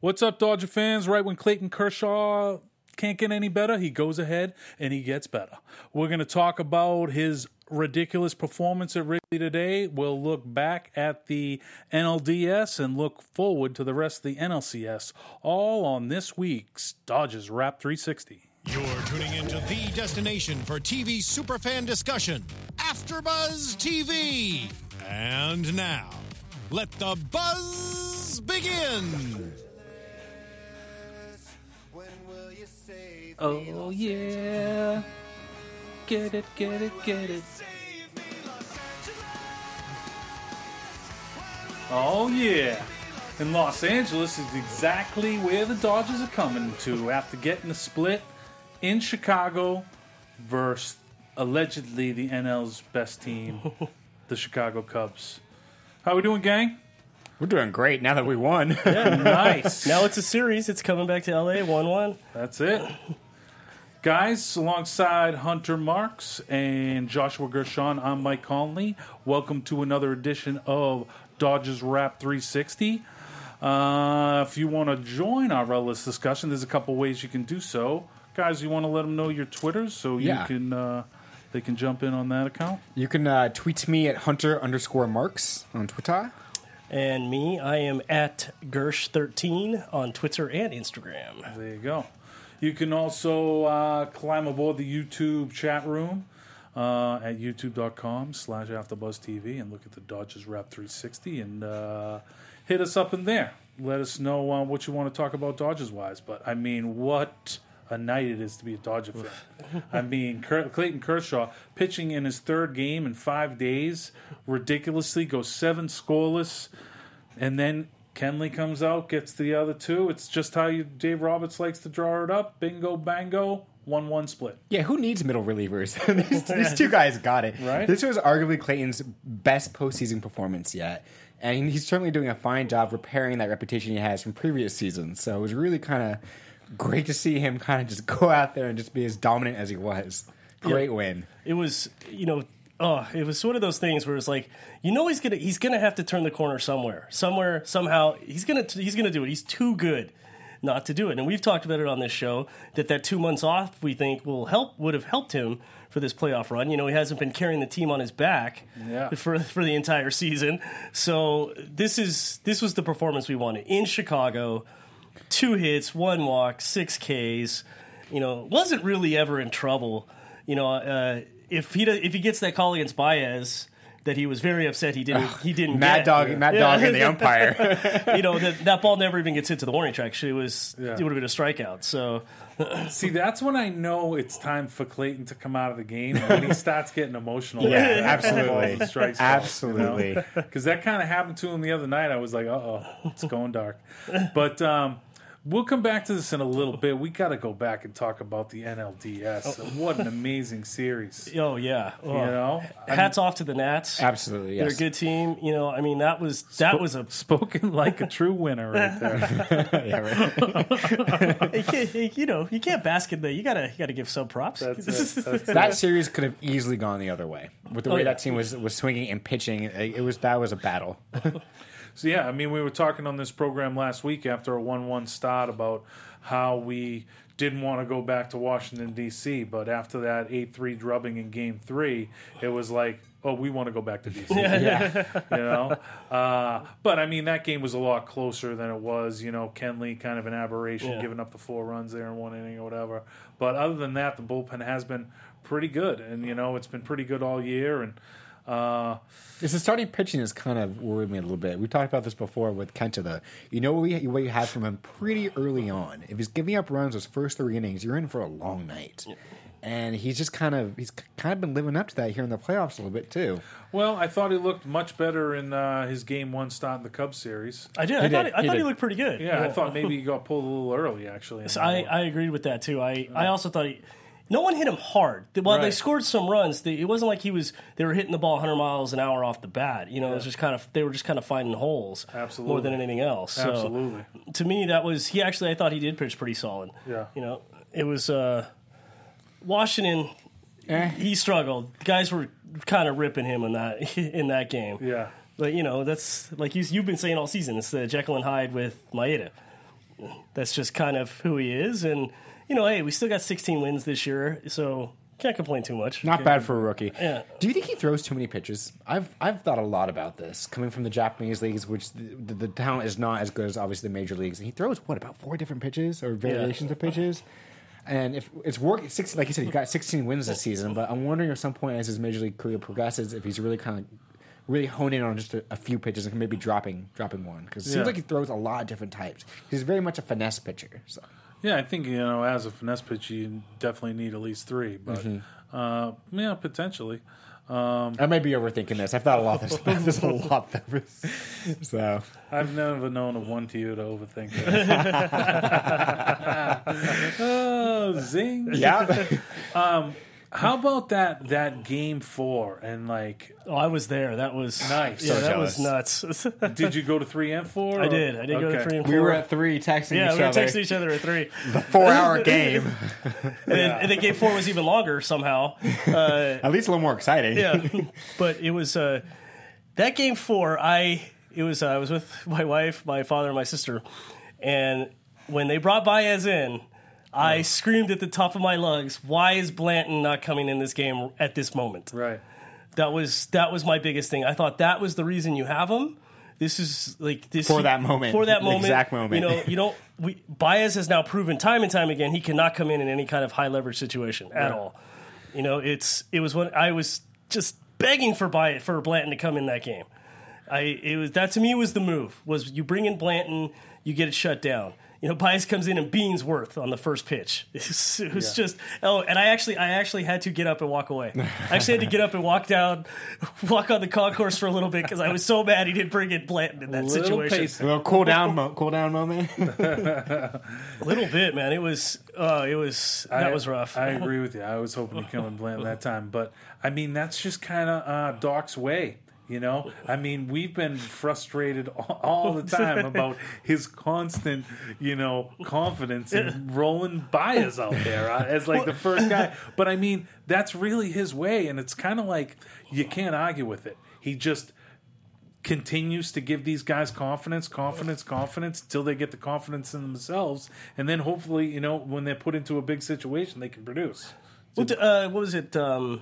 What's up, Dodger fans? Right when Clayton Kershaw can't get any better, he goes ahead and he gets better. We're going to talk about his ridiculous performance at Wrigley today. We'll look back at the NLDS and look forward to the rest of the NLCS, all on this week's Dodgers Wrap 360. You're tuning into the destination for TV superfan discussion, AfterBuzz TV. And now, let the buzz begin. Oh, yeah. Get it, get it, get it. Oh, yeah. And Los Angeles is exactly where the Dodgers are coming to after getting a split in Chicago versus allegedly the NL's best team, the Chicago Cubs. How we doing, gang? We're doing great now that we won. Nice. Now it's a series. It's coming back to LA 1 1. That's it. Guys, alongside Hunter Marks and Joshua Gershon, I'm Mike Conley. Welcome to another edition of Dodgers Wrap 360. Uh, if you want to join our relish discussion, there's a couple ways you can do so. Guys, you want to let them know your Twitters so you Yeah. can uh, they can jump in on that account. you can uh, tweet me at Hunter underscore Marks on Twitter. And me, I am at Gersh13 on Twitter and Instagram. There you go. You can also uh, climb aboard the YouTube chat room uh, at youtube.com slash AfterBuzzTV and look at the Dodgers Wrap 360 and uh, hit us up in there. Let us know uh, what you want to talk about Dodgers-wise. But, I mean, what a night it is to be a Dodger fan. I mean, Cur- Clayton Kershaw pitching in his third game in five days, ridiculously, goes seven scoreless, and then Kenley comes out, gets the other two. It's just how you Dave Roberts likes to draw it up. Bingo, bango, one-one split. Yeah, who needs middle relievers? these, these two guys got it. Right? This was arguably Clayton's best postseason performance yet. And he's certainly doing a fine job repairing that reputation he has from previous seasons. So it was really kind of great to see him kind of just go out there and just be as dominant as he was. Great win. It was, you know, oh, it was one of those things where it's like, you know, he's gonna he's gonna have to turn the corner somewhere, somewhere, somehow. He's gonna he's gonna do it. He's too good not to do it. And we've talked about it on this show that that two months off we think will help would have helped him for this playoff run. You know, he hasn't been carrying the team on his back Yeah. for for the entire season. So this is this was the performance we wanted in Chicago. Two hits, one walk, six Ks. You know, wasn't really ever in trouble. You know, uh, if he does, if he gets that call against Baez. That he was very upset he didn't he didn't Mad get. dog, mad Yeah. dog, and the umpire. you know that that ball never even gets hit to the warning track. It was Yeah. it would have been a strikeout. So See, that's when I know it's time for Clayton to come out of the game when he starts getting emotional. Yeah, absolutely. Absolutely. Because that kind of happened to him the other night. I was like, uh oh, it's going dark. But um, we'll come back to this in a little bit. We got to go back and talk about the NLDS. Oh. What an amazing series. oh yeah, You oh. know? hats off to the Nats. Absolutely, They're a good team. You know, I mean that was that was a Spoken like a true winner right there. Yeah, right. you, can't, you know you can't basket the you gotta you gotta give some props. That's it. That's that series could have easily gone the other way with the oh, way yeah. that team was was swinging and pitching. It it was that was a battle. So yeah, I mean, we were talking on this program last week after a one-one start about how we didn't want to go back to Washington D.C., but after that eight-three drubbing in Game Three, it was like, oh, we want to go back to D.C. Yeah, you know. Uh, but I mean, that game was a lot closer than it was. You know, Kenley kind of an aberration, Yeah. giving up the four runs there in one inning or whatever. But other than that, the bullpen has been pretty good, and you know, it's been pretty good all year, and. Uh, It's the starting pitching has kind of worried me a little bit. We talked about this before with Kenta. The you know what we what you had from him pretty early on. If he's giving up runs those first three innings, you're in for a long night. And he's just kind of he's kind of been living up to that here in the playoffs a little bit too. Well, I thought he looked much better in uh, his game one start in the Cubs series. I did. I He thought did. I He thought he looked pretty good. Yeah, You I thought maybe he got pulled a little early, actually. So I. I agreed with that too. I, I also thought he, no one hit him hard. While they scored some runs, they, it wasn't like he was they were hitting the ball 100 miles an hour off the bat. You know, it was just kind of they were just kind of finding holes Absolutely. more than anything else. So, Absolutely. To me, that was he actually I thought he did pitch pretty solid. Yeah. You know, it was uh, Washington. Eh. He struggled. The guys were kind of ripping him in that in that game. yeah. But you know, that's like you, you've been saying all season. It's the Jekyll and Hyde with Maeda. that's just kind of who he is. And you know, hey, we still got 16 wins this year, so can't complain too much. Not bad for a rookie. Yeah. Do you think he throws too many pitches? I've I've thought a lot about this. Coming from the Japanese leagues, which the, the, the talent is not as good as obviously the major leagues, and he throws what about four different pitches or variations of pitches. And if it's working, six, like you said, he got 16 wins this season. But I'm wondering at some point as his major league career progresses, if he's really kind of really honing in on just a, a few pitches and maybe dropping dropping one because it Yeah. seems like he throws a lot of different types. He's very much a finesse pitcher. So. Yeah, I think you know, as a finesse pitch, you definitely need at least three. But uh, yeah, potentially. Um, I may be overthinking this. I've thought a lot. There's, there's a lot. There. So I've never known a one to you to overthink it. oh, zing! yeah, How about that that game four and like, Oh, I was there. That was Nice. Yeah, So that was nuts. did you go to three and four? I did. I did go to three and four. we were at three texting yeah, each we were other. texting each other at three. The Four hour game. And, then, and then game four was even longer somehow. At least a little more exciting. yeah, but it was uh, that game four. I it was uh, I was with my wife, my father, and my sister, and when they brought Baez in, I screamed at the top of my lungs, "Why is Blanton not coming in this game at this moment?" Right. That was that was my biggest thing. I thought that was the reason you have him. This is like this For that moment. For that moment, exact moment. You know, you don't. We, Baez has now proven time and time again he cannot come in in any kind of high leverage situation at all. You know, it's it was when I was just begging for Baez, for Blanton to come in that game. I it was that to me was the move was you bring in Blanton, you get it shut down. You know, Baez comes in and beans Werth on the first pitch. It was, it was Yeah. just oh, and I actually I actually had to get up and walk away. I actually had to get up and walk down, walk on the concourse for a little bit because I was so mad he didn't bring in Blanton in that Little situation. A pacing. little cool down, mo- cool down moment. A little bit, man. It was uh, it was that I- was rough. I agree with you. I was hoping to kill him Blanton that time, but I mean that's just kind of uh, Doc's way. You know, I mean, we've been frustrated all, the time about his constant, you know, confidence in rolling Baez out there uh, as like the first guy. But I mean, that's really his way, and it's kind of like you can't argue with it. He just continues to give these guys confidence, confidence, confidence until they get the confidence in themselves, and then hopefully, you know, when they're put into a big situation, they can produce. What, uh, what was it? Um,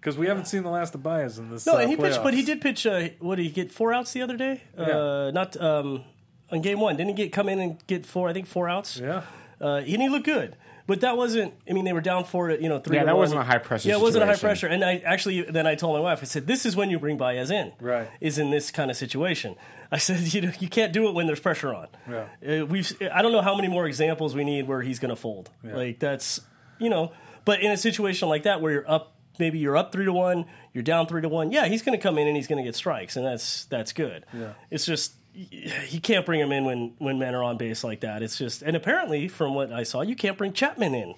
Because we haven't seen the last of Baez in this. no, uh, and he pitched, but he did pitch. Uh, what did he get? Four outs the other day. Uh, not um, on game one. Didn't he get come in and get four? I think four outs. Yeah, Uh, and he looked good. But that wasn't. I mean, they were down four. To, you know, three. Yeah, that one. wasn't a high-pressure Yeah, it wasn't a high pressure. And I actually then I told my wife. I said, "This is when you bring Baez in. Right. Is in this kind of situation." I said, "You know, you can't do it when there's pressure on." Yeah. Uh, we've. I don't know how many more examples we need where he's going to fold. Like that's you know. But in a situation like that where you're up, maybe you're up three to one, you're down three to one. Yeah, he's going to come in and he's going to get strikes, and that's that's good. Yeah. It's just you can't bring him in when when men are on base like that. It's just and apparently from what I saw, you can't bring Chapman in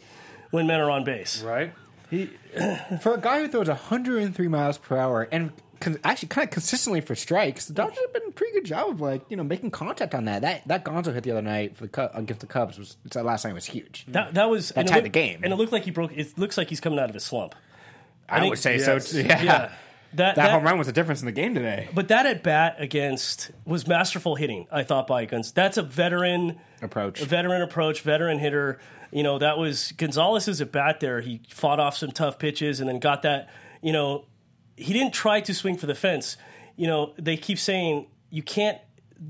when men are on base. right. He For a guy who throws 103 miles per hour and con- actually kind of consistently for strikes, the Dodgers have been a pretty good job of like you know making contact on that. That that Gonzo hit the other night for the Cub, against the Cubs was that last night was huge. That that was and it tied looked- the game. and it looked like he broke. It looks like he's coming out of his slump. I, think- would say yes. so. Too. Yeah. Yeah, that, That, home run was the difference in the game today. But that at bat against was masterful hitting. I thought by Guns. That's a veteran Approach. a veteran approach, veteran hitter. You know that was Gonzalez's at bat there. He fought off some tough pitches and then got that. You know, he didn't try to swing for the fence. You know, they keep saying you can't.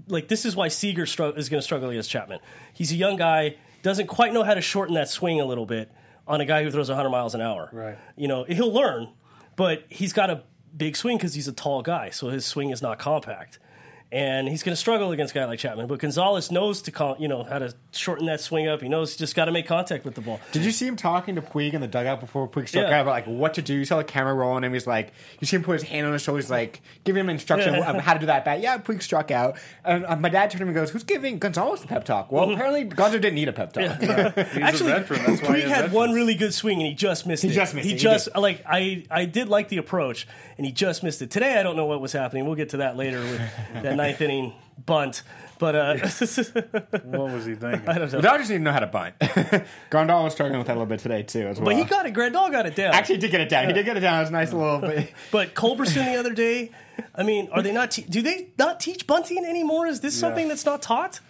Like this is why Seager is going to struggle against Chapman. He's a young guy, doesn't quite know how to shorten that swing a little bit on a guy who throws 100 miles an hour. Right. You know, he'll learn, but he's got a big swing because he's a tall guy, so his swing is not compact. And he's going to struggle against a guy like Chapman. But Gonzalez knows to, con- you know, how to shorten that swing up. He knows he's just got to make contact with the ball. Did you see him talking to Puig in the dugout before Puig struck Yeah. out about like what to do? You saw the camera rolling him. He's like, you see him put his hand on his shoulder. He's like giving him instruction Yeah. of how to do that bat. Yeah, Puig struck out. And uh, my dad turned to him and goes, "Who's giving Gonzalez the pep talk?" Well, apparently Gonzo didn't need a pep talk. He's Actually, a veteran. That's why Puig he had veterans. one really good swing and he just missed it. just missed he it. He just did. like I I did like the approach and he just missed it. Today I don't know what was happening. We'll get to that later with that ninth inning bunt. But uh, What was he thinking? The Dodgers need to know how to bunt. Grandal was struggling with that a little bit today too, as well. but he got it. Grandal got it down. actually he did get it down. He did get it down. It was a nice little bit. But Culberson the other day, I mean, are they not? Te- do they not teach bunting anymore? Is this something that's not taught?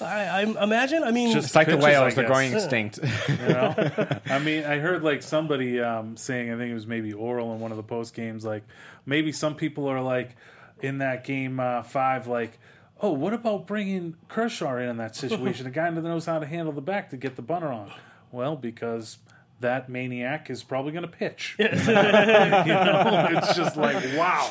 I, I imagine. I mean, Just- It's like the Pitches, I whales; they're going extinct. You know, I mean, I heard like somebody um, saying, I think it was maybe Orel in one of the post games, like maybe some people are like in that game uh, five, like, oh, what about bringing Kershaw in in that situation, a guy that knows how to handle the back to get the bunter on? Well, because that maniac is probably going to pitch. you know, it's just like wow.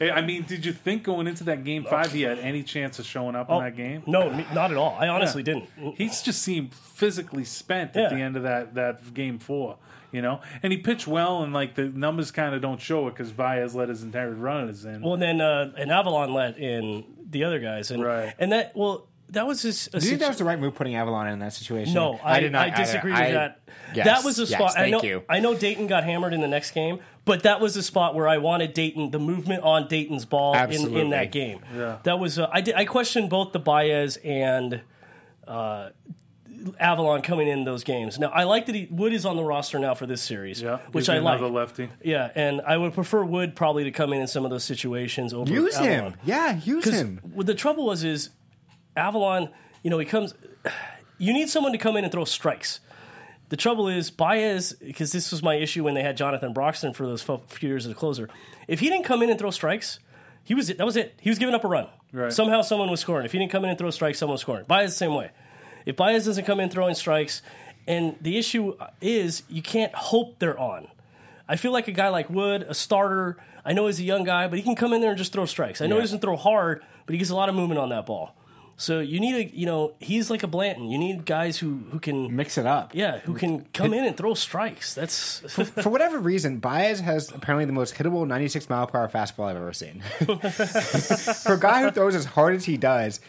I mean, did you think going into that game five he had any chance of showing up in that game? no, not at all. I honestly Yeah. didn't. He's just seemed physically spent at the end of that that game four, you know. And he pitched well, and like the numbers kind of don't show it because Baez let his entire runners in. Well, and then uh, and Avilan let in the other guys, and Right. and that well, that was just. A Do you think that was the right move putting Avilan in that situation? No, I, did not. I disagree either. with I- that. Yes, that was a yes, spot. I thank know. you. I know Dayton got hammered in the next game, but that was a spot where I wanted Dayton the movement on Dayton's ball in, in that game. Yeah. That was. Uh, I did. I questioned both the Baez and. Uh, Avilan coming in those games. Now I like that he Wood is on the roster now for this series, yeah, which I me like. lefty. Yeah, and I would prefer Wood probably to come in in some of those situations over Use Avilan. him. Yeah, use him. what the trouble was is Avilan, you know, he comes. You need someone to come in and throw strikes. The trouble is Baez, because this was my issue when they had Jonathan Broxton for those few years as a closer. If he didn't come in and throw strikes, he was that was it. He was giving up a run. Right. Somehow someone was scoring. If he didn't come in and throw strikes, someone was scoring. Baez the same way. If Baez doesn't come in throwing strikes, and the issue is you can't hope they're on. I feel like a guy like Wood, a starter. I know he's a young guy, but he can come in there and just throw strikes. I know he doesn't throw hard, but he gets a lot of movement on that ball. So you need a, you know, he's like a Blanton. You need guys who who can, Mix it up. yeah, who can come in and throw strikes. That's For whatever reason, Baez has apparently the most hittable 96 mile per hour fastball I've ever seen. For a guy who throws as hard as he does,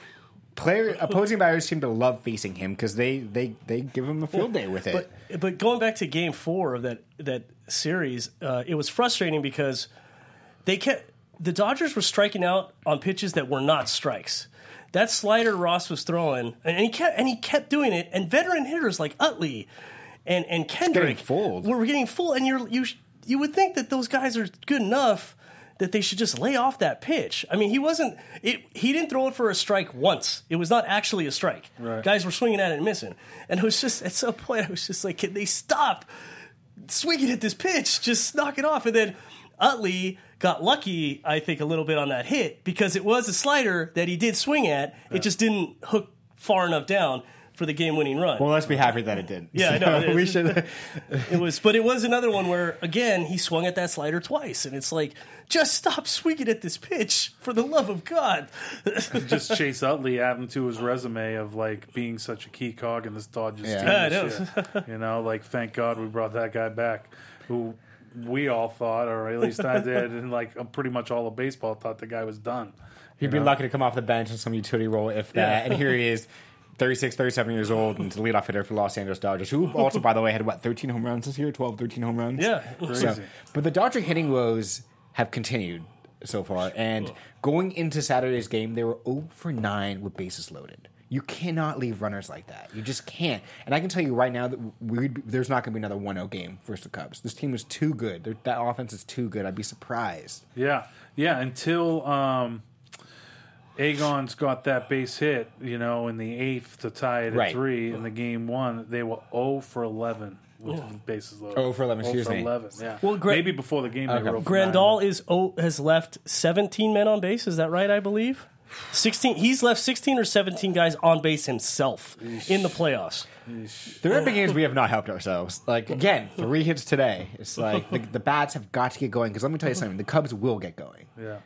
player opposing batters seem to love facing him because they, they, they give him a field day with it. But but going back to Game Four of that that series, uh, it was frustrating because they kept the Dodgers were striking out on pitches that were not strikes. That slider Ross was throwing, and he kept and he kept doing it. And veteran hitters like Utley and and Kendrick fooled. were getting full. And you're you you would think that those guys are good enough that they should just lay off that pitch. I mean, he wasn't. It, he didn't throw it for a strike once. It was not actually a strike. Right. Guys were swinging at it and missing. And it was just at some point, I was just like, can they stop swinging at this pitch? Just knock it off. And then Utley got lucky, I think, a little bit on that hit because it was a slider that he did swing at. It just didn't hook far enough down for the game-winning run. well, let's be happy that it did. Yeah, I know. So we should. It was, but it was another one where again he swung at that slider twice, and it's like, just stop swinging at this pitch for the love of God. Just Chase Utley adding to his resume of like being such a key cog in this Dodgers Yeah. team. Yeah, I this you know, like thank God we brought that guy back, who we all thought, or at least I did, and like uh, pretty much all of baseball thought the guy was done. He'd be lucky to come off the bench in some utility role if that. And here he is, 36, 37 years old, and the leadoff hitter for Los Angeles Dodgers, who also, by the way, had what, 13 home runs this year? 12, 13 home runs? Yeah. So, but the Dodger hitting woes have continued so far. And going into Saturday's game, they were 0 for 9 with bases loaded. You cannot leave runners like that. You just can't. And I can tell you right now that we there's not going to be another 1 0 game versus the Cubs. This team is too good. They're, that offense is too good. I'd be surprised. Yeah, yeah. Until um, Agon's got that base hit, you know, in the eighth to tie it at Right. three in the game one, they were zero for eleven with bases loaded. 0 for 11, 0 excuse for me. eleven. Yeah. Well, Gra- maybe before the game they Okay. were 0 for nine. Grandal is oh, has left 17 men on base. Is that right? I believe 16. He's left 16 or 17 guys on base himself in the playoffs. The red big games, we have not helped ourselves. Like again, three hits today. It's like the, the bats have got to get going. Because let me tell you something, the Cubs will get going. Yeah.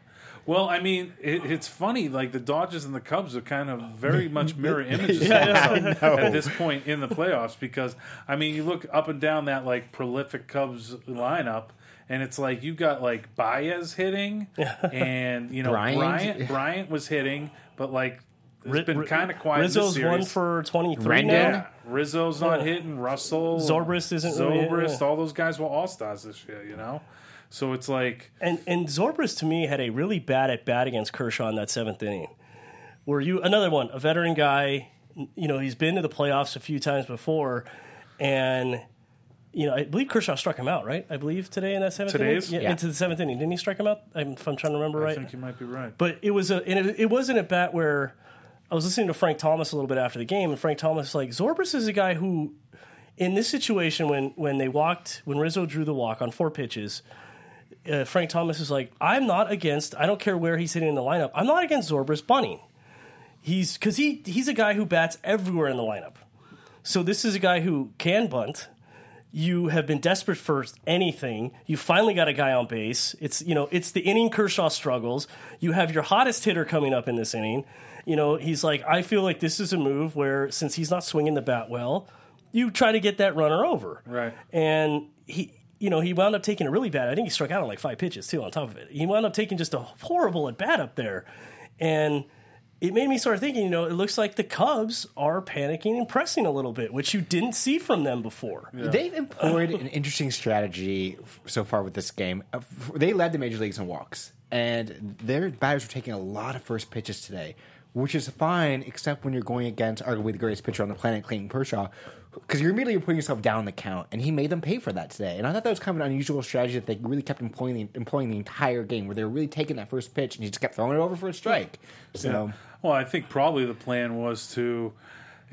Well, I mean, it, it's funny. Like the Dodgers and the Cubs are kind of very much mirror images of each at this point in the playoffs. Because I mean, you look up and down that like prolific Cubs lineup, and it's like you got like Baez hitting, and you know Bryant. Bryant Bryant, was hitting, but like it's Ri- been Ri- kind of quiet. Rizzo's this one for 23 Rendon. now. Yeah, Rizzo's not Yeah. hitting. Russell, Zobrist isn't really- Zobrist, yeah. all those guys were all stars this year. You know, so it's like And and Zobrist to me had a really bad at bat against Kershaw in that seventh inning. Where you another one, a veteran guy, you know, he's been to the playoffs a few times before, and you know, I believe Kershaw struck him out, right? I believe today in that seventh Today's? inning, yeah, Yeah. into the seventh inning, didn't he strike him out? I'm, if I'm trying to remember I right. I think you might be right. But it was a and it, it wasn't a bat where I was listening to Frank Thomas a little bit after the game, and Frank Thomas was like Zobrist is a guy who, in this situation, when when they walked, when Rizzo drew the walk on four pitches, uh, Frank Thomas is like, I'm not against. I don't care where he's hitting in the lineup. I'm not against Zobrist bunting. He's because he he's a guy who bats everywhere in the lineup. So this is a guy who can bunt. You have been desperate for anything. You finally got a guy on base. It's you know it's the inning Kershaw struggles. You have your hottest hitter coming up in this inning. You know he's like I feel like this is a move where since he's not swinging the bat well, you try to get that runner over. Right. And he you know he wound up taking a really bad. I think he struck out on like five pitches too. On top of it, he wound up taking just a horrible at bat up there, and it made me start thinking, you know, it looks like the Cubs are panicking and pressing a little bit, which you didn't see from them before. They've employed an interesting strategy so far with this game. Uh, They led the major leagues in walks, and their batters were taking a lot of first pitches today, which is fine, except when you're going against arguably the greatest pitcher on the planet, Clayton Kershaw, because you're immediately putting yourself down the count, and he made them pay for that today. And I thought that was kind of an unusual strategy that they really kept employing the, employing the entire game, where they were really taking that first pitch and he just kept throwing it over for a strike. So. Well, I think probably the plan was to.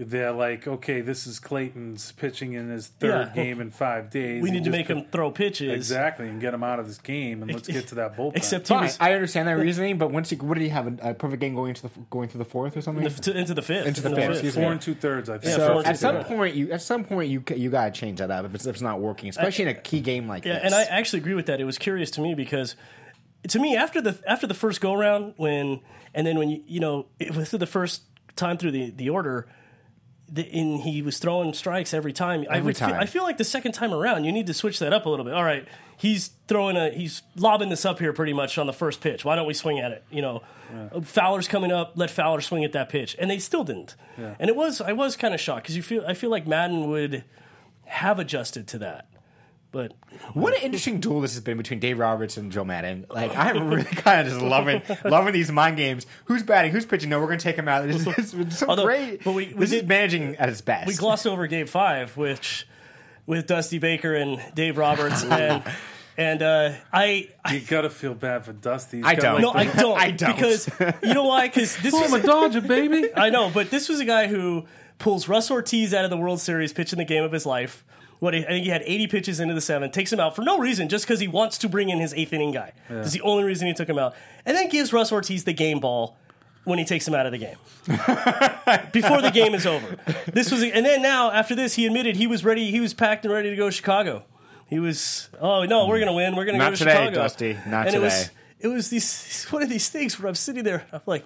They're like, okay, this is Clayton's pitching in his third Yeah. game in five days. We need to make could- him throw pitches. exactly and get him out of this game, and let's get to that bullpen. Except he was I understand that reasoning, but once you, what did he have a, a perfect game going into the going through the fourth or something? the, to, into the fifth. Into the In fifth, excuse me. four and two thirds, I think. Yeah, so at some thirds. point, you at some point you you gotta change that up if it's, if it's not working, especially in a key game like Yeah, this. and I actually agree with that. It was curious to me because to me after the after the first go round when and then when you you know it was the first time through the the order the, and he was throwing strikes every time. I Every would feel, time. I feel like the second time around you need to switch that up a little bit. All right, he's throwing a he's lobbing this up here pretty much on the first pitch. Why don't we swing at it? You know, Fowler's coming up. Let Fowler swing at that pitch, and they still didn't. And it was I was kind of shocked because you feel I feel like Maddon would have adjusted to that, but what an interesting duel this has been between Dave Roberts and Joe Maddon. Like I'm really kind of just loving loving these mind games. Who's batting? Who's pitching? No, we're going to take him out. This is it's so Although- great. but we- we this is did- managing at its best. we glossed over Game Five, which with Dusty Baker and Dave Roberts, and and uh, I, I You gotta feel bad for Dusty. He's I don't. like, no, I don't, I don't. because you know why? Because this I'm a Dodger, baby. I know, but this was a guy who pulls Russ Ortiz out of the World Series, pitching the game of his life. What I think he had 80 pitches into the seventh, takes him out for no reason, just because he wants to bring in his eighth inning guy. That's the only reason he took him out, and then gives Russ Ortiz the game ball when he takes him out of the game before the game is over. This was, and then now after this, he admitted he was ready. He was packed and ready to go to Chicago. He was, oh no, we're gonna win. We're gonna Not go to today, Chicago. Dusty. Not and it was, today. it was these one of these things where I'm sitting there. I'm like,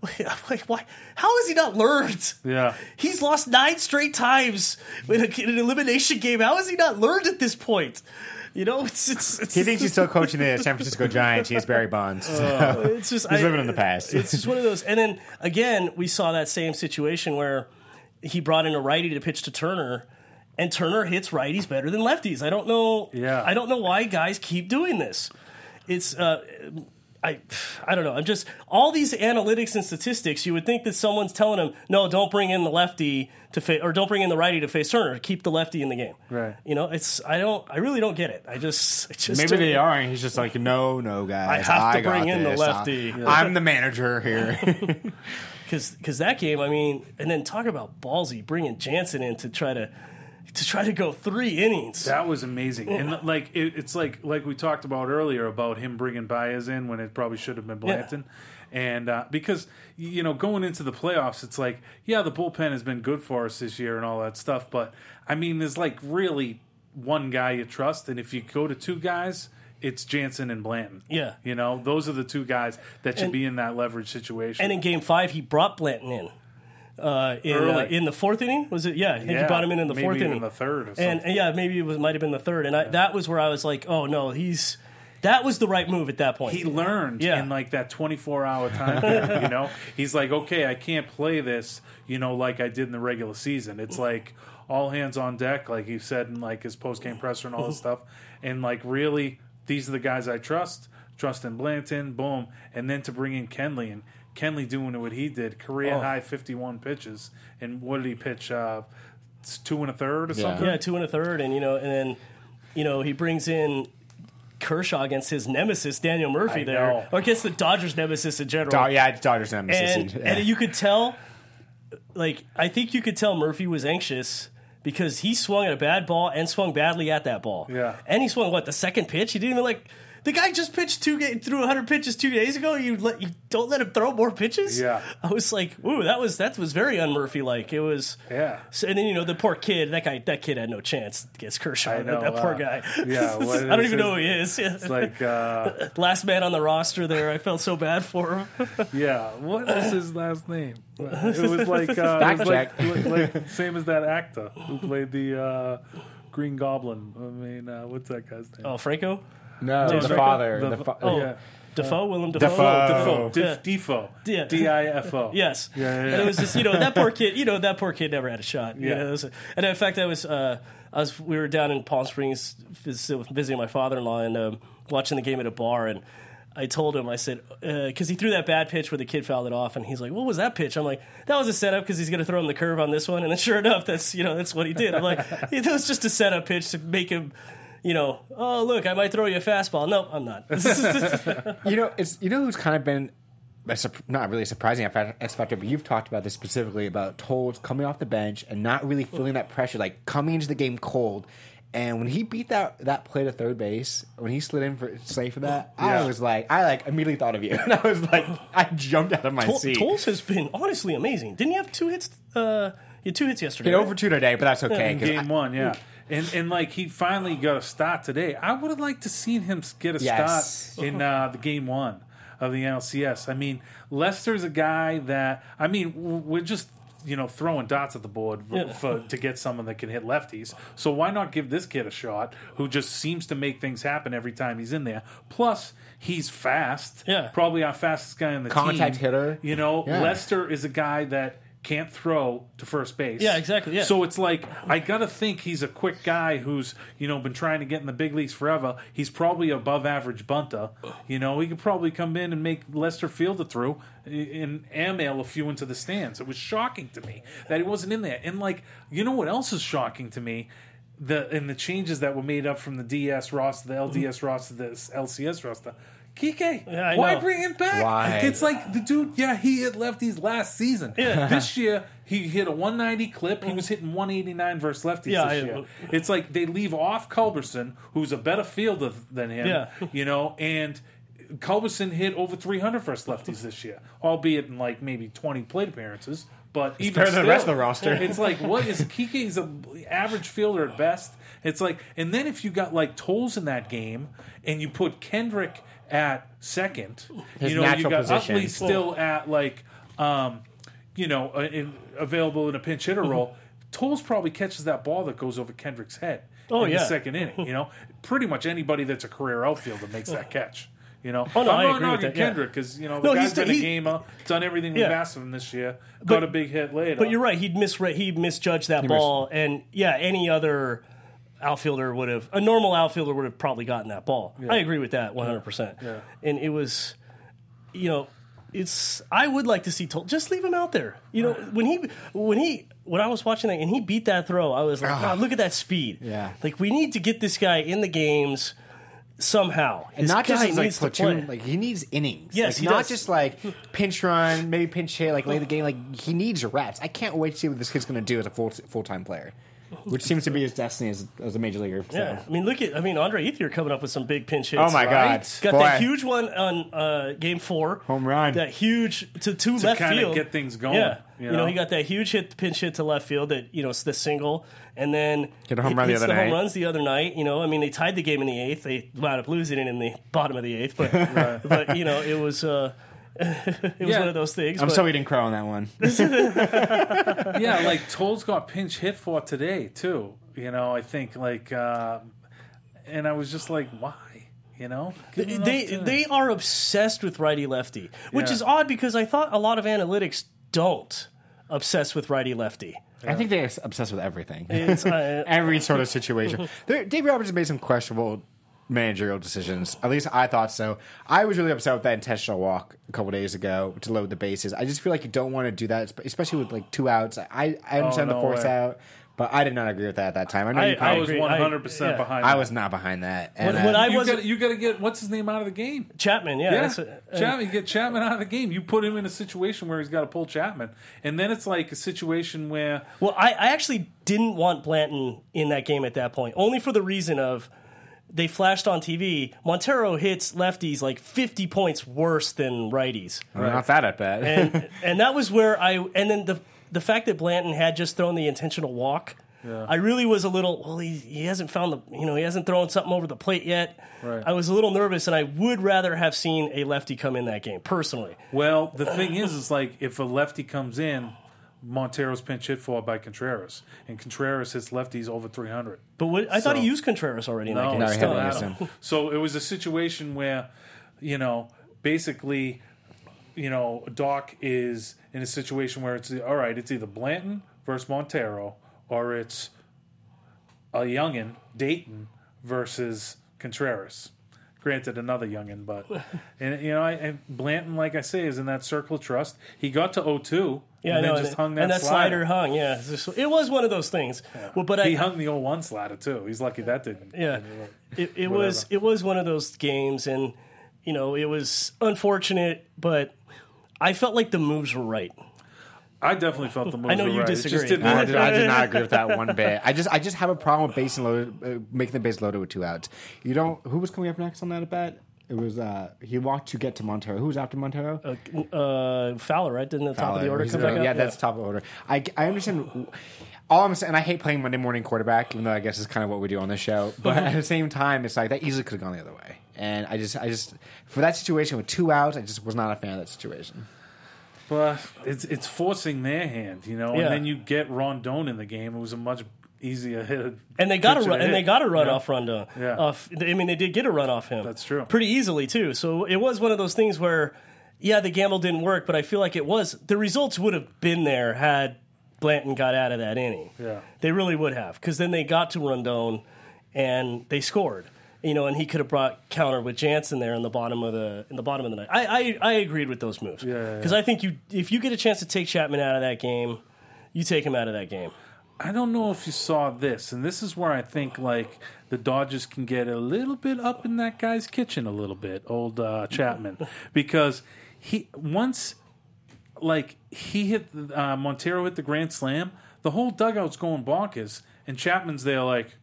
like, why? How has he not learned? Yeah. He's lost nine straight times in, a, in an elimination game. How has he not learned at this point? You know, it's it's, it's he thinks he's still coaching the San Francisco Giants. He has Barry Bonds. it's just He's living in the past. It's just one of those. And then again, we saw that same situation where he brought in a righty to pitch to Turner, and Turner hits righties better than lefties. I don't know. Yeah. I don't know why guys keep doing this. It's. Uh, I, I don't know. I'm just all these analytics and statistics. You would think that someone's telling him, "No, don't bring in the lefty to face, or don't bring in the righty to face Turner. Keep the lefty in the game." Right. You know, it's. I don't. I really don't get it. I just. I just Maybe they are, and he's just like, no, no, guys. I have to bring in the lefty." I- I'm the manager here. Because because that game, I mean, and then talk about ballsy bringing Jansen in to try to to try to go three innings. That was amazing, and like it, it's like like we talked about earlier about him bringing Baez in when it probably should have been Blanton, and uh, because you know going into the playoffs, it's like yeah, the bullpen has been good for us this year and all that stuff, but I mean, there's like really one guy you trust, and if you go to two guys. It's Jansen and Blanton. Yeah. You know, those are the two guys that should And- be in that leverage situation. and in Game Five, he brought Blanton in. Uh, in uh, in the fourth inning? Was it? Yeah, I think Yeah, he brought him in in the fourth inning, the third or and, and yeah, maybe it was might have been the third. And I, that was where I was like, oh no, he's that was the right move at that point. he learned Yeah. in like that 24 hour time period, you know? He's like okay i can't play this you know like i did in the regular season. It's like all hands on deck like he said in like his post-game presser and all this stuff. And like really these are the guys i trust. Trust in blanton boom. And then to bring in kenley and kenley doing what he did career Oh. high 51 pitches and what did he pitch uh two and a third or something yeah, two and a third, and you know, and then you know he brings in. Kershaw against his nemesis Daniel Murphy I there, know. or against the Dodgers nemesis in general. Do- yeah, Dodgers nemesis. and, and you could tell like I think you could tell Murphy was anxious because he swung at a bad ball and swung badly at that ball. Yeah. and he swung what the second pitch. He didn't even like. The guy just pitched two ga- threw 100 pitches two days ago. You let you don't let him throw more pitches. Yeah. I was like, ooh, that was that was very un-Murphy like. It was. Yeah. So, and then you know the poor kid. That guy. That kid had no chance against Kershaw. I know, that, that poor uh, guy. yeah, what I don't even know who he is. It's like, uh, Last man on the roster there. I felt so bad for him. yeah. What is his last name? It was like, uh, it was like, like, like same as that actor who played the uh, Green Goblin. I mean, uh, what's that guy's name? Oh, Franco. No, James the Franco? father. The- The fa- Oh, yeah. Defoe, Willem Dafoe. Defoe. Defoe. Yeah. Dif- Defo. Yeah. D I F O. Yes. Yeah, yeah, And it was just you know that poor kid. You know that poor kid never had a shot. You Yeah. know, it was- and in fact, I was uh, I was we were down in Palm Springs visiting my father-in-law and um, watching the game at a bar and. I told him, I said, because he threw that bad pitch where the kid fouled it off, and he's like, "What was that pitch?" I'm like, "That was a setup because he's going to throw him the curve on this one." And then sure enough, that's you know that's what he did. I'm like, it was just a setup pitch to make him, you know, oh look, I might throw you a fastball. No, I'm not. you know, it's you know who's kind of been a not really surprising X factor, but you've talked about this specifically about Toles coming off the bench and not really feeling that pressure, like coming into the game cold. And when he beat that that play to third base, when he slid in for slay for that, I was like, I like immediately thought of you, and I was like, I jumped out of my Tol- seat. Toles has been honestly amazing. Didn't you have two hits? Uh, you had two hits yesterday. Hit right? over two today, but that's okay. in 'cause game I- one, yeah. And and like he finally got a start today. I would have liked to seen him get a Yes. start in uh, the game one of the NLCS. I mean, Lester's a guy that I mean we're just you know throwing dots at the board for, Yeah. for to get someone that can hit lefties. So why not give this kid a shot who just seems to make things happen every time he's in there? Plus. He's fast. Yeah. Probably our fastest guy in the team. Contact team. hitter. You know, Yeah. Lester is a guy that can't throw to first base. Yeah, exactly, yeah. So it's like I gotta think he's a quick guy who's you know been trying to get in the big leagues forever. He's probably above average bunter. You know, he could probably come in and make Lester Fielder through and airmail a few into the stands. It was shocking to me that he wasn't in there. And like, you know what else is shocking to me? The and the changes that were made up from the DS roster, the LDS roster, the LCS roster. Kike, Yeah, why know. bring him back? Why? It's like the dude, yeah, he hit lefties last season. Yeah. This year, he hit a 190 clip. He was hitting 189 versus lefties Yeah, this I- year. It's like they leave off Culberson, who's a better fielder than him, Yeah. you know, and Culberson hit over 300 versus lefties this year, albeit in like maybe 20 plate appearances. But even better than the rest of the roster. It's like, what is Kike's a average fielder at best? It's like, and then if you got like Toles in that game and you put Kendrick at second, His you know, you natural got position. Utley still at like, um, you know, uh, in, available in a pinch hitter role. Toles probably catches that ball that goes over Kendrick's head Oh, in yeah. the second inning. You know, pretty much anybody that's a career outfielder makes that catch. You know, Oh, no, I'm I not agree with knocking that, yeah. Kendrick because you know the No, guy's he's the- been a he- gamer, done everything we've Yeah. asked of him this year, got a big hit later. But you're right. He'd misread. He misjudged that ball, and yeah, any other outfielder would have. A normal outfielder would have probably gotten that ball. I agree with that 100. percent Yeah. And it was, you know, it's. I would like to see. Tol- just leave him out there. You know, when he when he when I was watching that and he beat that throw, I was like, ah. God, look at that speed. Yeah. Like we need to get this guy in the games somehow. And This not just guy as like needs to platoon, like he needs innings. Yes, like, not does. just like pinch run, maybe pinch hit, like late the game. Like he needs reps. I can't wait to see what this kid's going to do as a full full time player, which seems to be his destiny as, as a major leaguer. So. Yeah, I mean, look at I mean Andre Ethier coming up with some big pinch hits. Oh my right? God. Got Boy. that huge one on uh, game four, Home run. That huge to, two to left kind field, of get things going. Yeah, you you know? know, he got that huge hit, pinch hit to left field. That you know, it's the single, and then Hit a home run the hits other the home runs the other night. You know, I mean, they tied the game in the eighth. They wound up losing it in the bottom of the eighth, but but you know, it was. Uh, it was Yeah. one of those things. I'm but, didn't crow on that one. yeah, like Toles got pinch hit for today too. You know, I think like, uh, and I was just like, why? You know, Give him they they are obsessed with righty lefty, which Yeah. is odd because I thought a lot of analytics don't obsess with righty lefty. I think they're obsessed with everything. It's, uh, Every sort of situation. There, Dave Roberts has made some questionable managerial decisions. At least I thought so. I was really upset with that intentional walk a couple days ago to load the bases. I just feel like you don't want to do that, especially with like two outs. I, I understand Oh, the force way. out, But I did not agree with that at that time. I know I- you I was agree. one I- hundred percent yeah. behind. I that. was not behind that. When- And, when uh, I You was got you got to get what's his name out of the game. Chapman, yeah, Yeah, that's a- and- Chapman. You get Chapman out of the game. You put him in a situation where he's got to pull Chapman, and then it's like a situation where Well, I, I actually didn't want Blanton in that game at that point, only for the reason of they flashed on TV. Montero hits lefties like 50 points worse than righties. I'm not that at bad. and and that was where I and then the the fact that Blanton had just thrown the intentional walk, I really was a little well. He, he hasn't found the you know he hasn't thrown something over the plate yet. Right. I was a little nervous, and I would rather have seen a lefty come in that game personally. Well, the thing is, is like if a lefty comes in, Montero's pinch hit for by Contreras, and Contreras hits lefties over three hundred. But what, I thought he used Contreras already in that No, game. No, still had him. So it was a situation where, you know, basically, you know, Doc is in a situation where it's all right. It's either Blanton versus Montero, or it's a youngin Dayton versus Contreras. Granted, another youngin, but and you know, I, and Blanton, like I say, is in that circle of trust. He got to 0-2, Yeah, and I know, then just hung that, and that slider. slider hung. Yeah, It's just- it was one of those things. Well, but I, He hung the old one slider too. He's lucky that didn't. Yeah, it, it was it was one of those games, and you know it was unfortunate, but I felt like the moves were right. I definitely felt the moves I know were you right. Disagree. didn't I did, I did not agree with that one bit. I just I just have a problem with basing loaded, uh, making the base loaded with two outs. You don't. Who was coming up next on that at bat? It was uh he walked to get to Montero. Who was after Montero? Uh, Fowler, right? Didn't the top of the order come the- back up? yeah, that's top of the order. I, I understand. All I'm saying, and I hate playing Monday morning quarterback, even though I guess it's kind of what we do on this show. But at the same time, it's like that easily could have gone the other way. And I just, I just, for that situation with two outs, I just was not a fan of that situation. But it's it's forcing their hand, you know. Yeah. And then you get Rondon in the game. It was a much easier hit. And they got a run, and they got a run Yeah. off Rondon. Yeah. Uh, off, I mean, they did get a run off him. That's true. Pretty easily too. So it was one of those things where, yeah, the gamble didn't work, but I feel like it was the results would have been there had Blanton got out of that inning. Yeah. they really would have because then they got to Rondon and they scored. You know, and he could have brought counter with Jansen there in the bottom of the in the bottom of the night. I I, I agreed with those moves Yeah, yeah, because I think you if you get a chance to take Chapman out of that game, you take him out of that game. I don't know if you saw this, and this is where I think like the Dodgers can get a little bit up in that guy's kitchen a little bit, old uh, Chapman, because he once like he hit uh, Montero hit the grand slam, the whole dugout's going bonkers, and Chapman's there like.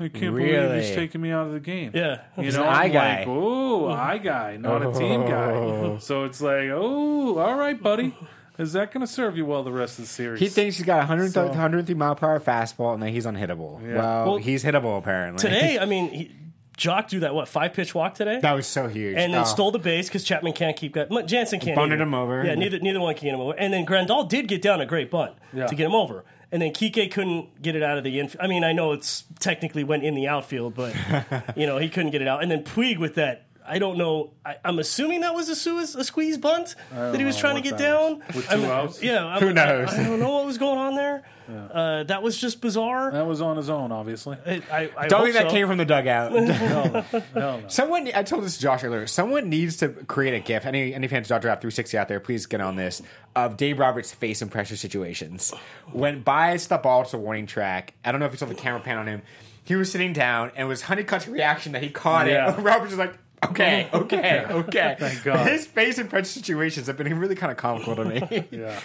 I can't believe he's taking me out of the game. Yeah. you He's know, I'm guy. like, oh, eye guy, not a team guy. So it's like, oh, all right, buddy. Is that going to serve you well the rest of the series? He thinks he's got a 100, So- 103 mile per hour fastball and that he's unhittable. Yeah. Well, Well, he's hittable apparently. Today, I mean, he, Joc do that what five pitch walk today, that was so huge. and then Oh. stole the base because Chapman can't keep that. Jansen can't. Bunted either. him over. Yeah, neither neither one can get him over. And then Grandal did get down a great bunt Yeah. to get him over. And then Kike couldn't get it out of the infield. I mean, I know it's technically went in the outfield, but you know he couldn't get it out. And then Puig with that. I don't know. I, I'm assuming that was a, suis- a squeeze bunt that he was trying to get down. With two I'm- outs? Yeah, I'm- Who knows? I, I don't know what was going on there. Uh, that was just bizarre. that was on his own, obviously. I, I, I Don't hope think that so. came from the dugout. No, no. Someone, I told this to Josh earlier. Someone needs to create a GIF. Any any fans of Dodger App 360 out there, please get on this. Of Dave Roberts' face in pressure situations. When buys the ball to the warning track, I don't know if you saw the camera pan on him. He was sitting down and it was Honeycutt's reaction that he caught Yeah. it. Roberts was like, okay, okay, okay. Thank God. His face in pressure situations have been really kind of comical to me. Yeah.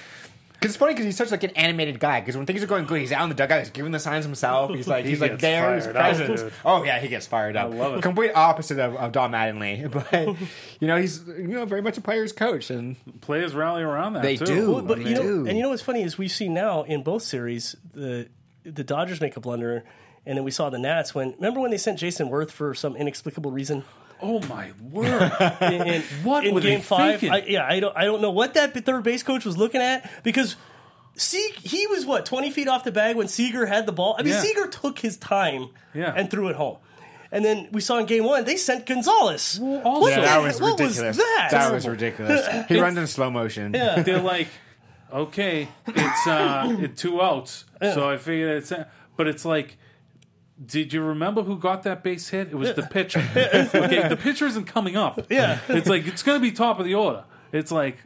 Because it's funny because he's such like an animated guy. Because when things are going good, he's out in the dugout, he's giving the signs himself. He's like He he's like there, his fired up, oh yeah, he gets fired up. I love it. Complete opposite of, of Don Mattingly, but you know he's you know very much a player's coach, and Players rally around that. They too. do. I But mean, you know, do. and you know what's funny is we've seen now in both series the the Dodgers make a blunder, and then we saw the Nats when remember when they sent Jayson Werth for some inexplicable reason oh my word! in, in, What in were they Game Five? thinking? I, yeah, I don't I don't know what that third base coach was looking at because. Sieg, he was what twenty feet off the bag when Seager had the ball. I mean, Yeah. Seager took his time Yeah. and threw it home. And then we saw in game one they sent Gonzalez. also- Yeah, that was what ridiculous. Was that that was ridiculous. He runs in slow motion. Yeah. They're like, okay, it's uh, it, two outs, so I figured it's. But it's like, did you remember who got that base hit? It was the pitcher. okay, the pitcher isn't coming up. Yeah. it's like it's going to be top of the order. It's like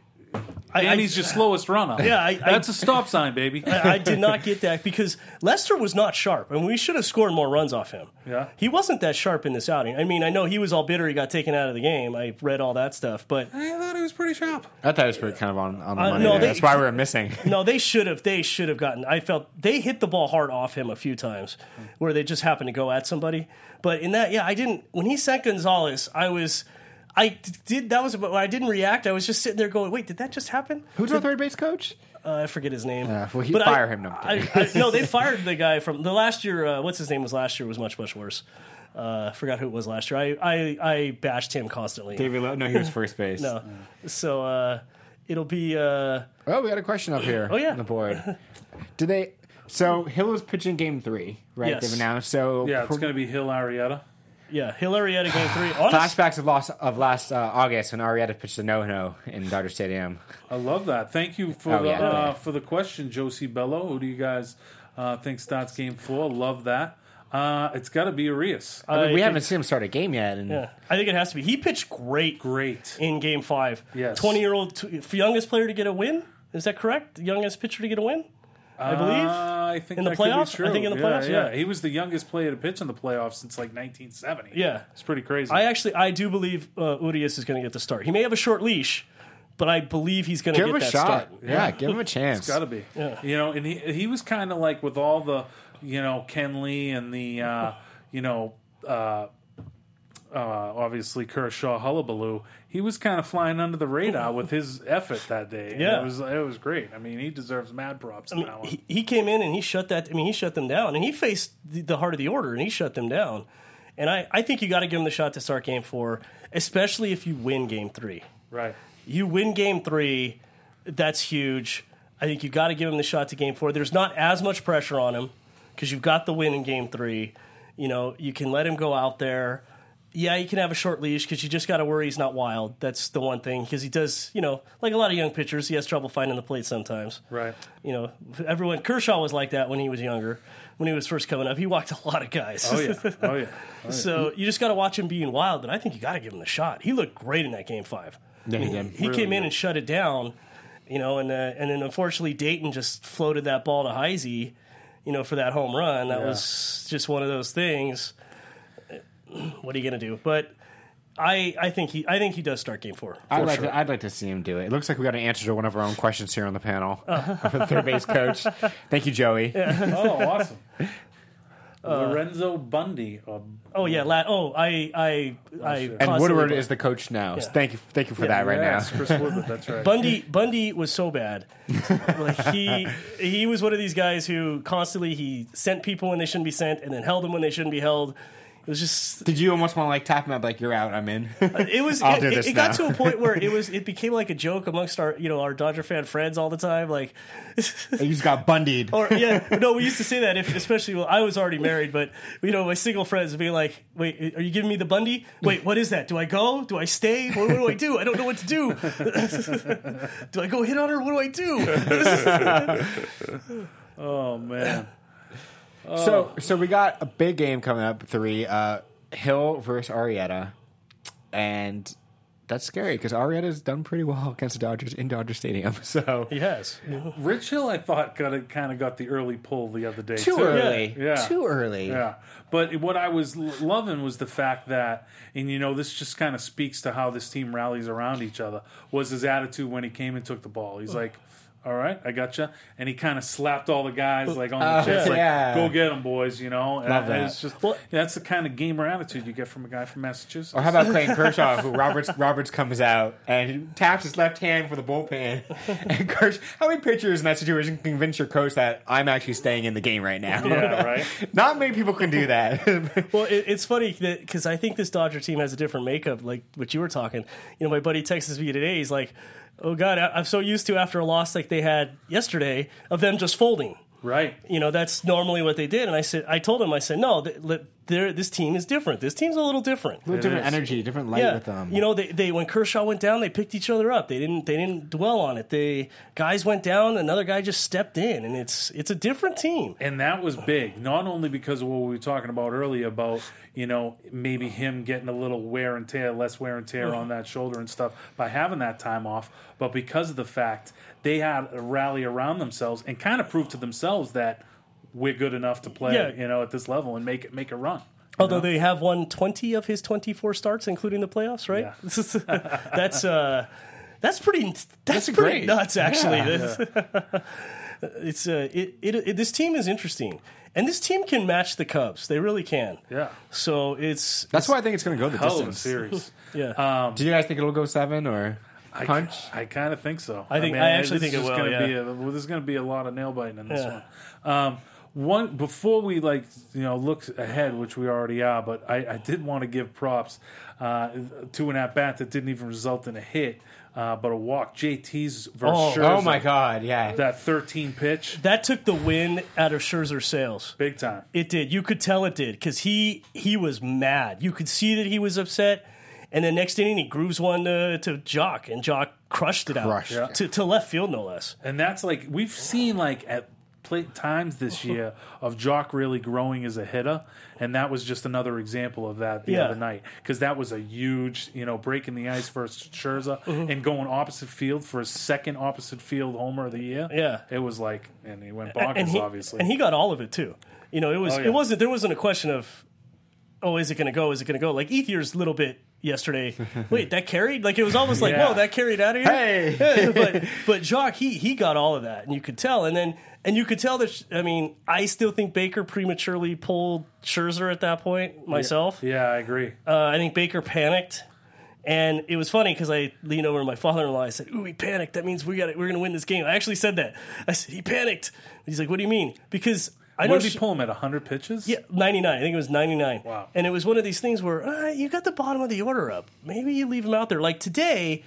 I, and I- he's your slowest runner. Yeah, I- that's a stop sign, baby. I, I did not get that because Lester was not sharp, and we should have scored more runs off him. Yeah. he wasn't that sharp in this outing. I mean, I know he was all bitter he got taken out of the game. I read all that stuff, but I thought he was pretty sharp. I thought it was pretty kind of on, on the Uh, money. no, there. they- That's why we were missing. no, they should have. They should have gotten. I felt they hit the ball hard off him a few times, where they just happened to go at somebody. But in that, yeah, I didn't. When he sent Gonzalez, I was. I d- did that was but I didn't react. I was just sitting there going, "Wait, did that just happen?" Who's our third base coach? Uh, I forget his name. Uh, well, he- But fire I, him, no. I, I, no, they fired the guy from the last year. Uh, what's his name was last year was much much worse. Uh, I forgot who it was last year. I I, I bashed him constantly. Davey Lopes? No, he was first base. No, so uh, it'll be. Uh, Oh, we got a question up here. Oh, yeah. on the board. Did they? So Hill is pitching game three, right? Yes. They've announced. So Yeah, it's going to be Hill Arrieta. Yeah, Hill Arrieta game three. Honest, flashbacks of last of last uh, August when Arrieta pitched the no no in Dodger Stadium. I love that. Thank you for Oh, the yeah. uh, for the question, Josie Bello. Who do you guys uh, think starts game four? Love that. Uh, it's got to be Urias. I mean, we think- haven't seen him start a game yet, and Yeah, I think it has to be. He pitched great Great. in Game Five. Yes. twenty year old t- youngest player to get a win. Is that correct? Youngest pitcher to get a win. I believe. Uh, I think In the that could be playoffs? I think in the Yeah, playoffs, yeah. He was the youngest player to pitch in the playoffs since like 1970. Yeah. it's pretty crazy. I actually, I do believe uh, Urias is going to get the start. He may have a short leash, but I believe he's going to get him a that shot. start. Yeah, give him a chance. It's got to be. Yeah, You know, and he he was kind of like with all the you know Kenley and the uh, you know uh, uh, obviously Kershaw hullabaloo. He was kind of flying under the radar with his effort that day. Yeah. it was it was great. I mean, he deserves mad props. I mean, he, he came in and he shut that. I mean, he shut them down, and he faced the, the heart of the order, and he shut them down. And I, I think you got to give him the shot to start Game Four, especially if you win Game Three. right. You win Game Three, that's huge. I think you got to give him the shot to Game Four. There's not as much pressure on him because you've got the win in Game Three. You know, you can let him go out there. Yeah, you can have a short leash because you just got to worry he's not wild. That's the one thing because he does, you know, like a lot of young pitchers, he has trouble finding the plate sometimes. Right. You know, everyone Kershaw was like that when he was younger. When he was first coming up, he walked a lot of guys. Oh yeah. Oh yeah. so you just got to watch him being wild. But I think you got to give him the shot. He looked great in that game five. Yeah, he did. He came in and shut it down. You know, and uh, and then unfortunately Dayton just floated that ball to Heisey. You know, for that home run. That Yeah. was just one of those things. What are you gonna do? But I I think he I think he does start game four. I'd like, sure. to, I'd like to see him do it. It looks like we got an answer to one of our own questions here on the panel. Uh-huh. for the third base coach. Thank you, Joey. Oh, awesome. Lorenzo Bundy. Or, Oh yeah, la- oh I I I And constantly- Woodward is the coach now. So thank you, thank you for that right yes, now. Chris Woodward. That's right. Bundy Bundy was so bad. like he he was one of these guys who constantly he sent people when they shouldn't be sent and then held them when they shouldn't be held. It was just Did you almost want to like tap him? Up like you're out? I'm in. Uh, it was I'll it, do it- this it got to a point where it was it became like a joke amongst our you know our Dodger fan friends all the time like you just got bundied. or yeah no we used to say that if especially well I was already married but you know my single friends would be like wait are you giving me the Bundy wait what is that? Do I go? Do I stay? What, what do I do? I don't know what to do. Do I go hit on her? What do I do? Oh man. So, so we got a big game coming up. Three, uh, Hill versus Arrieta, and that's scary because Arrieta's done pretty well against the Dodgers in Dodger Stadium. So yes, has Rich Hill, I thought, got kind of got the early pull the other day. too too. early, Yeah. too early. Yeah, but what I was l- loving was the fact that, and you know, this just kind of speaks to how this team rallies around each other. Was his attitude when he came and took the ball? He's like, "All right, I got you," and he kind of slapped all the guys like on the Oh, chest, like, yeah. "Go get them, boys!" You know, and Love I- that. It's just Well- that's the kind of gamer attitude you get from a guy from Massachusetts. Or how about Clayton Kershaw, who Roberts Roberts comes out and taps his left hand for the bullpen. And Kersh, how many pitchers in that situation can convince your coach that I'm actually staying in the game right now? yeah, right. Not many people can do that. Well, it, it's funny that because I think this Dodger team has a different makeup, like what you were talking. You know, my buddy texts me today. He's like, "Oh God, I, I'm so used to after a loss like they had yesterday of them just folding." Right. You know, that's normally what they did. And I said, I told him, I said, no, th- this team is different. This team's a little different. A little different is. energy, different light Yeah, with um, them. you know, they, they when Kershaw went down, they picked each other up. They didn't they didn't dwell on it. They guys went down, another guy just stepped in, and it's it's a different team. And that was big, not only because of what we were talking about earlier about, you know, maybe him getting a little wear and tear, less wear and tear on that shoulder and stuff by having that time off, but because of the fact they had a rally around themselves and kind of proved to themselves that we're good enough to play, Yeah. you know, at this level and make it make a run. Although they have won twenty of his twenty four starts, including the playoffs, right? Yeah. that's uh, that's pretty. That's, That's pretty great. nuts, actually. it's uh, it, it, it. This team is interesting, and this team can match the Cubs. They really can. Yeah. So it's That's why I think it's going to go the Hell of a distance. series. yeah. Do you guys think it'll go seven or I, punch? I kind of think so. I think- I actually this think it will, Gonna yeah. be a, well, there's going to be a lot of nail biting in this Yeah. one. Um, one before we like you know look ahead, which we already are, but I, I did want to give props uh, to an at bat that didn't even result in a hit, uh, but a walk. JT's versus Oh, Scherzer, Oh my god, yeah. that 13 pitch, that took the win out of Scherzer's sails. big time. It did. You could tell it did because he he was mad. You could see that he was upset. And the next inning, he grooves one to, to Joc, and Joc crushed it Crushed out it. to, to left field, no less. And that's like we've seen like at play times this year of Joc really growing as a hitter, and that was just another example of that the Yeah. other night because that was a huge you know breaking the ice versus Scherzer Mm-hmm. and going opposite field for his second opposite field homer of the year. Yeah. it was like, and he went bonkers and he, obviously. and he got all of it too. You know, it was Oh, yeah. it wasn't there wasn't a question of, oh, is it going to go? Is it going to go? Like Ethier's little bit yesterday. Wait, that carried? Like it was almost like, Yeah. whoa, that carried out of here. Hey! but but Joc, he he got all of that, and you could tell. And then and you could tell that. I mean, I still think Baker prematurely pulled Scherzer at that point myself. yeah, I agree. Uh, I think Baker panicked, and it was funny because I leaned over to my father-in-law. I said, "Ooh, he panicked. That means we got we're going to win this game." I actually said that. I said he panicked. He's like, "What do you mean?" Because I know What did Sh- he pull him at 100 pitches? yeah, 99. I think it was 99. Wow. And it was one of these things where uh, you got the bottom of the order up. Maybe you leave him out there. Like today,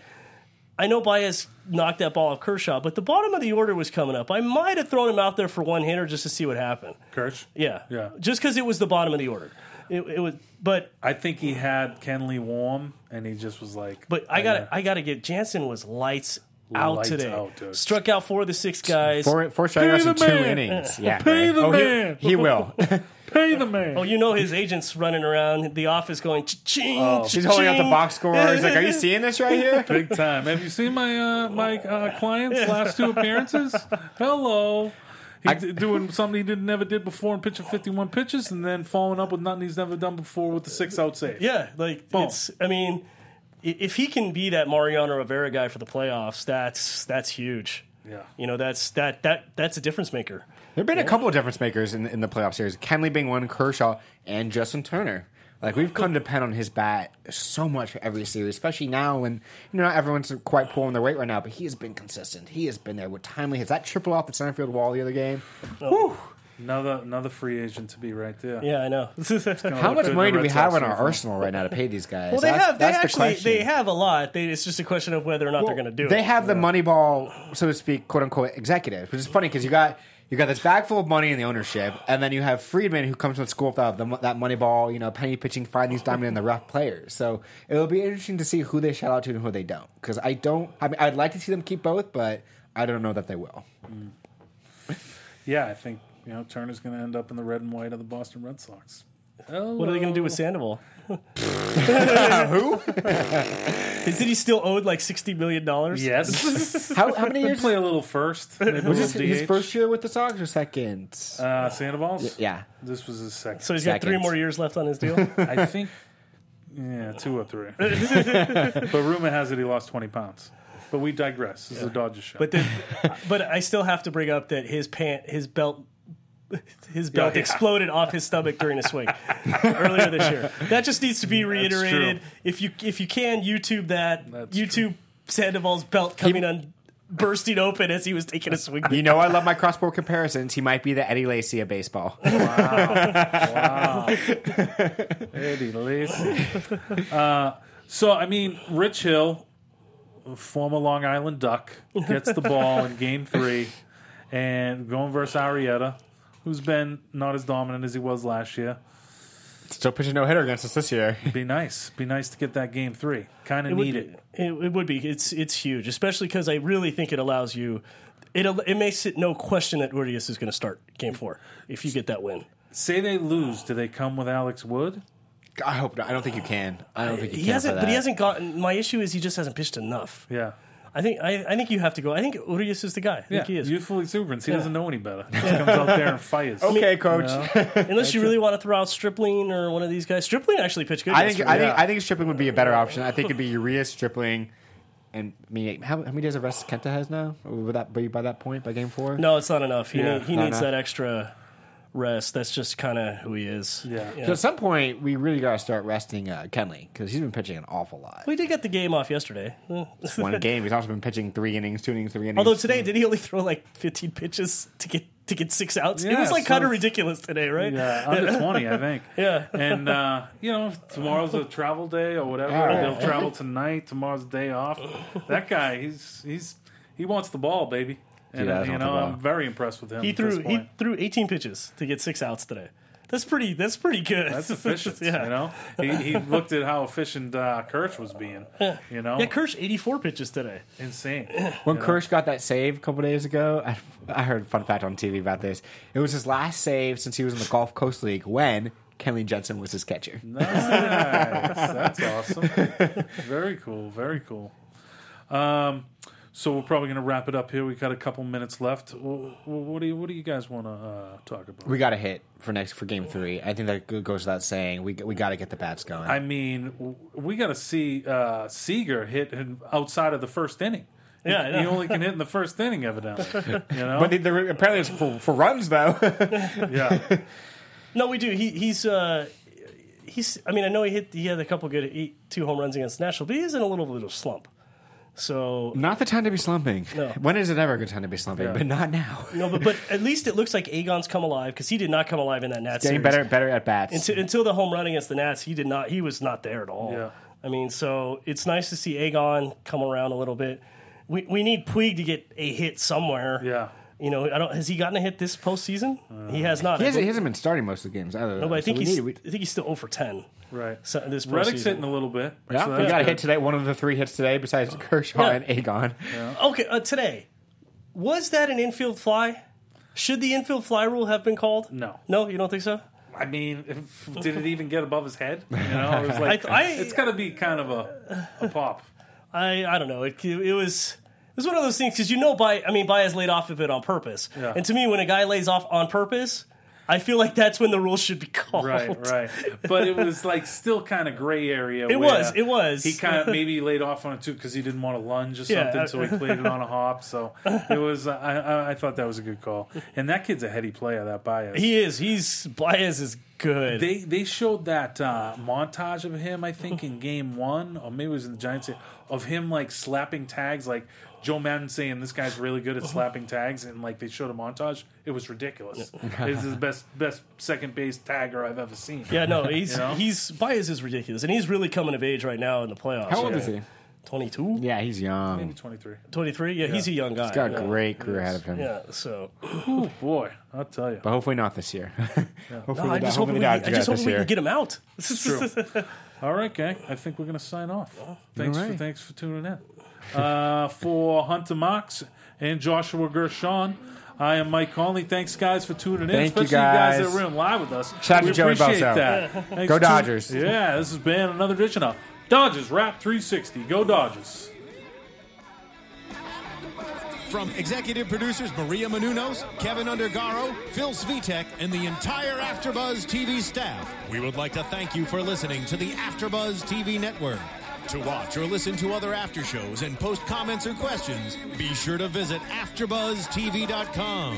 I know Baez knocked that ball off Kershaw, but the bottom of the order was coming up. I might have thrown him out there for one hitter just to see what happened. Kersh. Yeah. Yeah. Just because it was the bottom of the order. It, it was, but I think he had Kenley warm, and he just was like, But I got I got to get Jansen was lights out Lights today. out, dude. Struck out four of the six guys. Four, four strikeouts the in two man. innings. Yeah, Pay right. the oh, man. He, will. pay the man. Oh, you know his agent's running around the office going ching. Oh. She's holding out the box score. He's like, "Are you seeing this right here?" Big time. Have you seen my uh, my uh, client's last two appearances? Hello. He's I- doing something he didn't never did before and pitching 51 pitches and then following up with nothing he's never done before with the six out save. Yeah, like Boom. it's. I mean, i- if he can be that Mariano Rivera guy for the playoffs, that's that's huge. Yeah. You know, that's that that that's a difference maker. There have been a couple of difference makers in, in the playoff series. Kenley being one, Kershaw, and Justin Turner. Like we've come to depend on his bat so much for every series, especially now when you know not everyone's quite pulling their weight right now. But he has been consistent. He has been there with timely hits. That triple off the center field wall the other game. Oh. Whew. Another another free agent to be right there. Yeah, I know. How much money do we have in our arsenal right now to pay these guys? well, they That's- have. They that's the actually question. they have a lot. They, it's just a question of whether or not they're going to do They it. They have the money ball, so to speak, quote unquote, executives, which is funny because you got you got this bag full of money in the ownership, and then you have Friedman who comes from school without the, that money ball, you know, penny pitching, finding these diamond in the rough players. So it'll be interesting to see who they shout out to and who they don't. Because I don't, I mean, I'd like to see them keep both, but I don't know that they will. Mm. Yeah, I think you know Turner's going to end up in the red and white of the Boston Red Sox. What are they going to do with Sandoval? who? Is it he still owed like sixty million dollars? Yes. How, how many years? Play a little first. Maybe a Was this little his DH. first year with the Sox or second? Uh, Sandoval's? yeah. This was his second. So he's got three Seconds. more years left on his deal. I think, yeah, two or three. but rumor has it he lost 20 pounds. But we digress. This is a Dodgers show. But then, but I still have to bring up that his pant, his belt, his belt yeah. exploded off his stomach during a swing earlier this year. That just needs to be reiterated. If you if you can YouTube that, That's YouTube Sandoval's belt coming on, bursting open as he was taking a swing. You know, I love my cross sport comparisons. He might be the Eddie Lacy of baseball. Wow. wow. Eddie Lacy. Uh, so, I mean, Rich Hill, former Long Island Duck, gets the ball in game three and going versus Arrieta, who's been not as dominant as he was last year. Still pitching no hitter against us this year. Be nice. Be nice to get that game three. Kind of It would need be. it. It, it would be. It's it's huge, especially because I really think it allows you. It al- it makes it no question that Urias is going to start Game Four if you get that win. Say they lose. Do they come with Alex Wood? I hope not. I don't think you can. I don't think you He can. hasn't, for but he hasn't gotten. My issue is he just hasn't pitched enough. Yeah. I think I, I think you have to go. I think Urias is the guy. I Yeah. think he is. Youthful exuberance. He doesn't know any better. He just comes out there and fires. Okay, coach. Unless you really want to throw out Stripling or one of these guys. Stripling actually pitched good. I think yesterday. I think I think Stripling would be a better option. I think it'd be Urias, Stripling, and I mean, how, how many days of rest Kenta has now? Would that be by that point by game four? no, it's not enough. He Yeah, need, he not needs enough. that extra rest. That's just kind of who he is. Yeah. So at some point, we really got to start resting uh, Kenley because he's been pitching an awful lot. We did get the game off yesterday. One game, he's also been pitching three innings, two innings, three innings. Although today, did he only throw like 15 pitches to get to get six outs? it was like so kind of ridiculous today, right? Yeah, under 20, I think. Yeah. And, uh, you know, tomorrow's a travel day or whatever. Yeah. They'll travel tonight. Tomorrow's a day off. That guy, he's he's he wants the ball, baby. And, does uh, you know. I'm very impressed with him. He threw he threw 18 pitches to get six outs today. That's pretty. That's pretty good. That's efficient. yeah. You know, he, he looked at how efficient uh, Kersh was being. You know, Yeah, Kersh 84 pitches today. insane. when you know? Kersh got that save a couple days ago, I, I heard a fun fact on TV about this. It was his last save since he was in the Gulf Coast League when Kenley Jansen was his catcher. Nice. That's awesome. Very cool. Very cool. Um, so we're probably going to wrap it up here. We've got a couple minutes left. Wh- wh- What do you What do you guys want to uh, talk about? We got a hit for next for game three. I think that goes without saying. We we got to get the bats going. I mean, we got to see uh, Seager hit him outside of the first inning. Yeah, I he only can hit in the first inning, evidently. You know, but the, the, apparently it's for, for runs though. yeah, No, we do. He, he's uh, he's. I mean, I know he hit. He had a couple good he, two home runs against Nashville, but he is in a little bit of slump. So not the time to be slumping. No. When is it ever a good time to be slumping? Yeah. But not now. no, but but at least it looks like Agon's come alive because he did not come alive in that Nats Getting series. better better at bats. until, until the home run against the Nats. He did not. He was not there at all. Yeah. I mean, so it's nice to see Agon come around a little bit. We we need Puig to get a hit somewhere. yeah. You know, I don't. Has he gotten a hit this postseason? he has not. he, hasn't, he hasn't been starting most of the games either. no, but I think so he's. need- we- I think he's still 0 for 10. Right. So, this Reddick's postseason. hitting a little bit. yeah, so we that's got a hit today. One of the three hits today, besides Kershaw Yeah. and Agon. Okay, uh, today was that an infield fly? Should the infield fly rule have been called? No. No, you don't think so? I mean, if, did it even get above his head? You know, it was like I- I- it's got to be kind of a, a pop. I I don't know. It it was it was one of those things because you know, by I mean, Baez laid off of it on purpose. Yeah. And to me, when a guy lays off on purpose, I feel like that's when the rules should be called. Right, right. But it was like still kind of gray area. It was, it was. He kind of maybe laid off on it too because he didn't want to lunge or Yeah. something, so he played it on a hop. So it was. I, I, I thought that was a good call. And that kid's a heady player. That Baez. He is. He's Baez is good. They they showed that uh, montage of him, I think, in game one, or maybe it was in the Giants, of him like slapping tags, like Joe Maddon saying this guy's really good at slapping tags, and like they showed a montage. It was ridiculous. this is the best best second base tagger I've ever seen. yeah, no, he's You know? he's Baez is ridiculous, and he's really coming of age right now in the playoffs. How old Yeah. is he? 22? Yeah, he's young. maybe twenty three. 23? Yeah, he's a young guy. He's got a yeah. great career ahead of him. Yeah, so Oh boy, I'll tell you. But hopefully not this year. hopefully, no, I the- just hope hopefully we, the I Dodgers just hope this we year. can get him out. True. All right, gang. I think we're going to sign off. Thanks All for right. thanks for tuning in. Uh, for Hunter Mox and Joshua Gershon, I am Mike Conley. Thanks, guys, for tuning in. Thank you, Especially guys. guys. that were in live with us. Shout out we to Joey appreciate Bosa. that. Thanks Go for- Dodgers. Yeah, this has been another edition of Dodgers Rap 360. Go Dodges. From executive producers Maria Menounos, Keven Undergaro, Phil Svitek, and the entire AfterBuzz TV staff, we would like to thank you for listening to the AfterBuzz TV network. To watch or listen to other after shows and post comments or questions, be sure to visit AfterBuzzTV.com.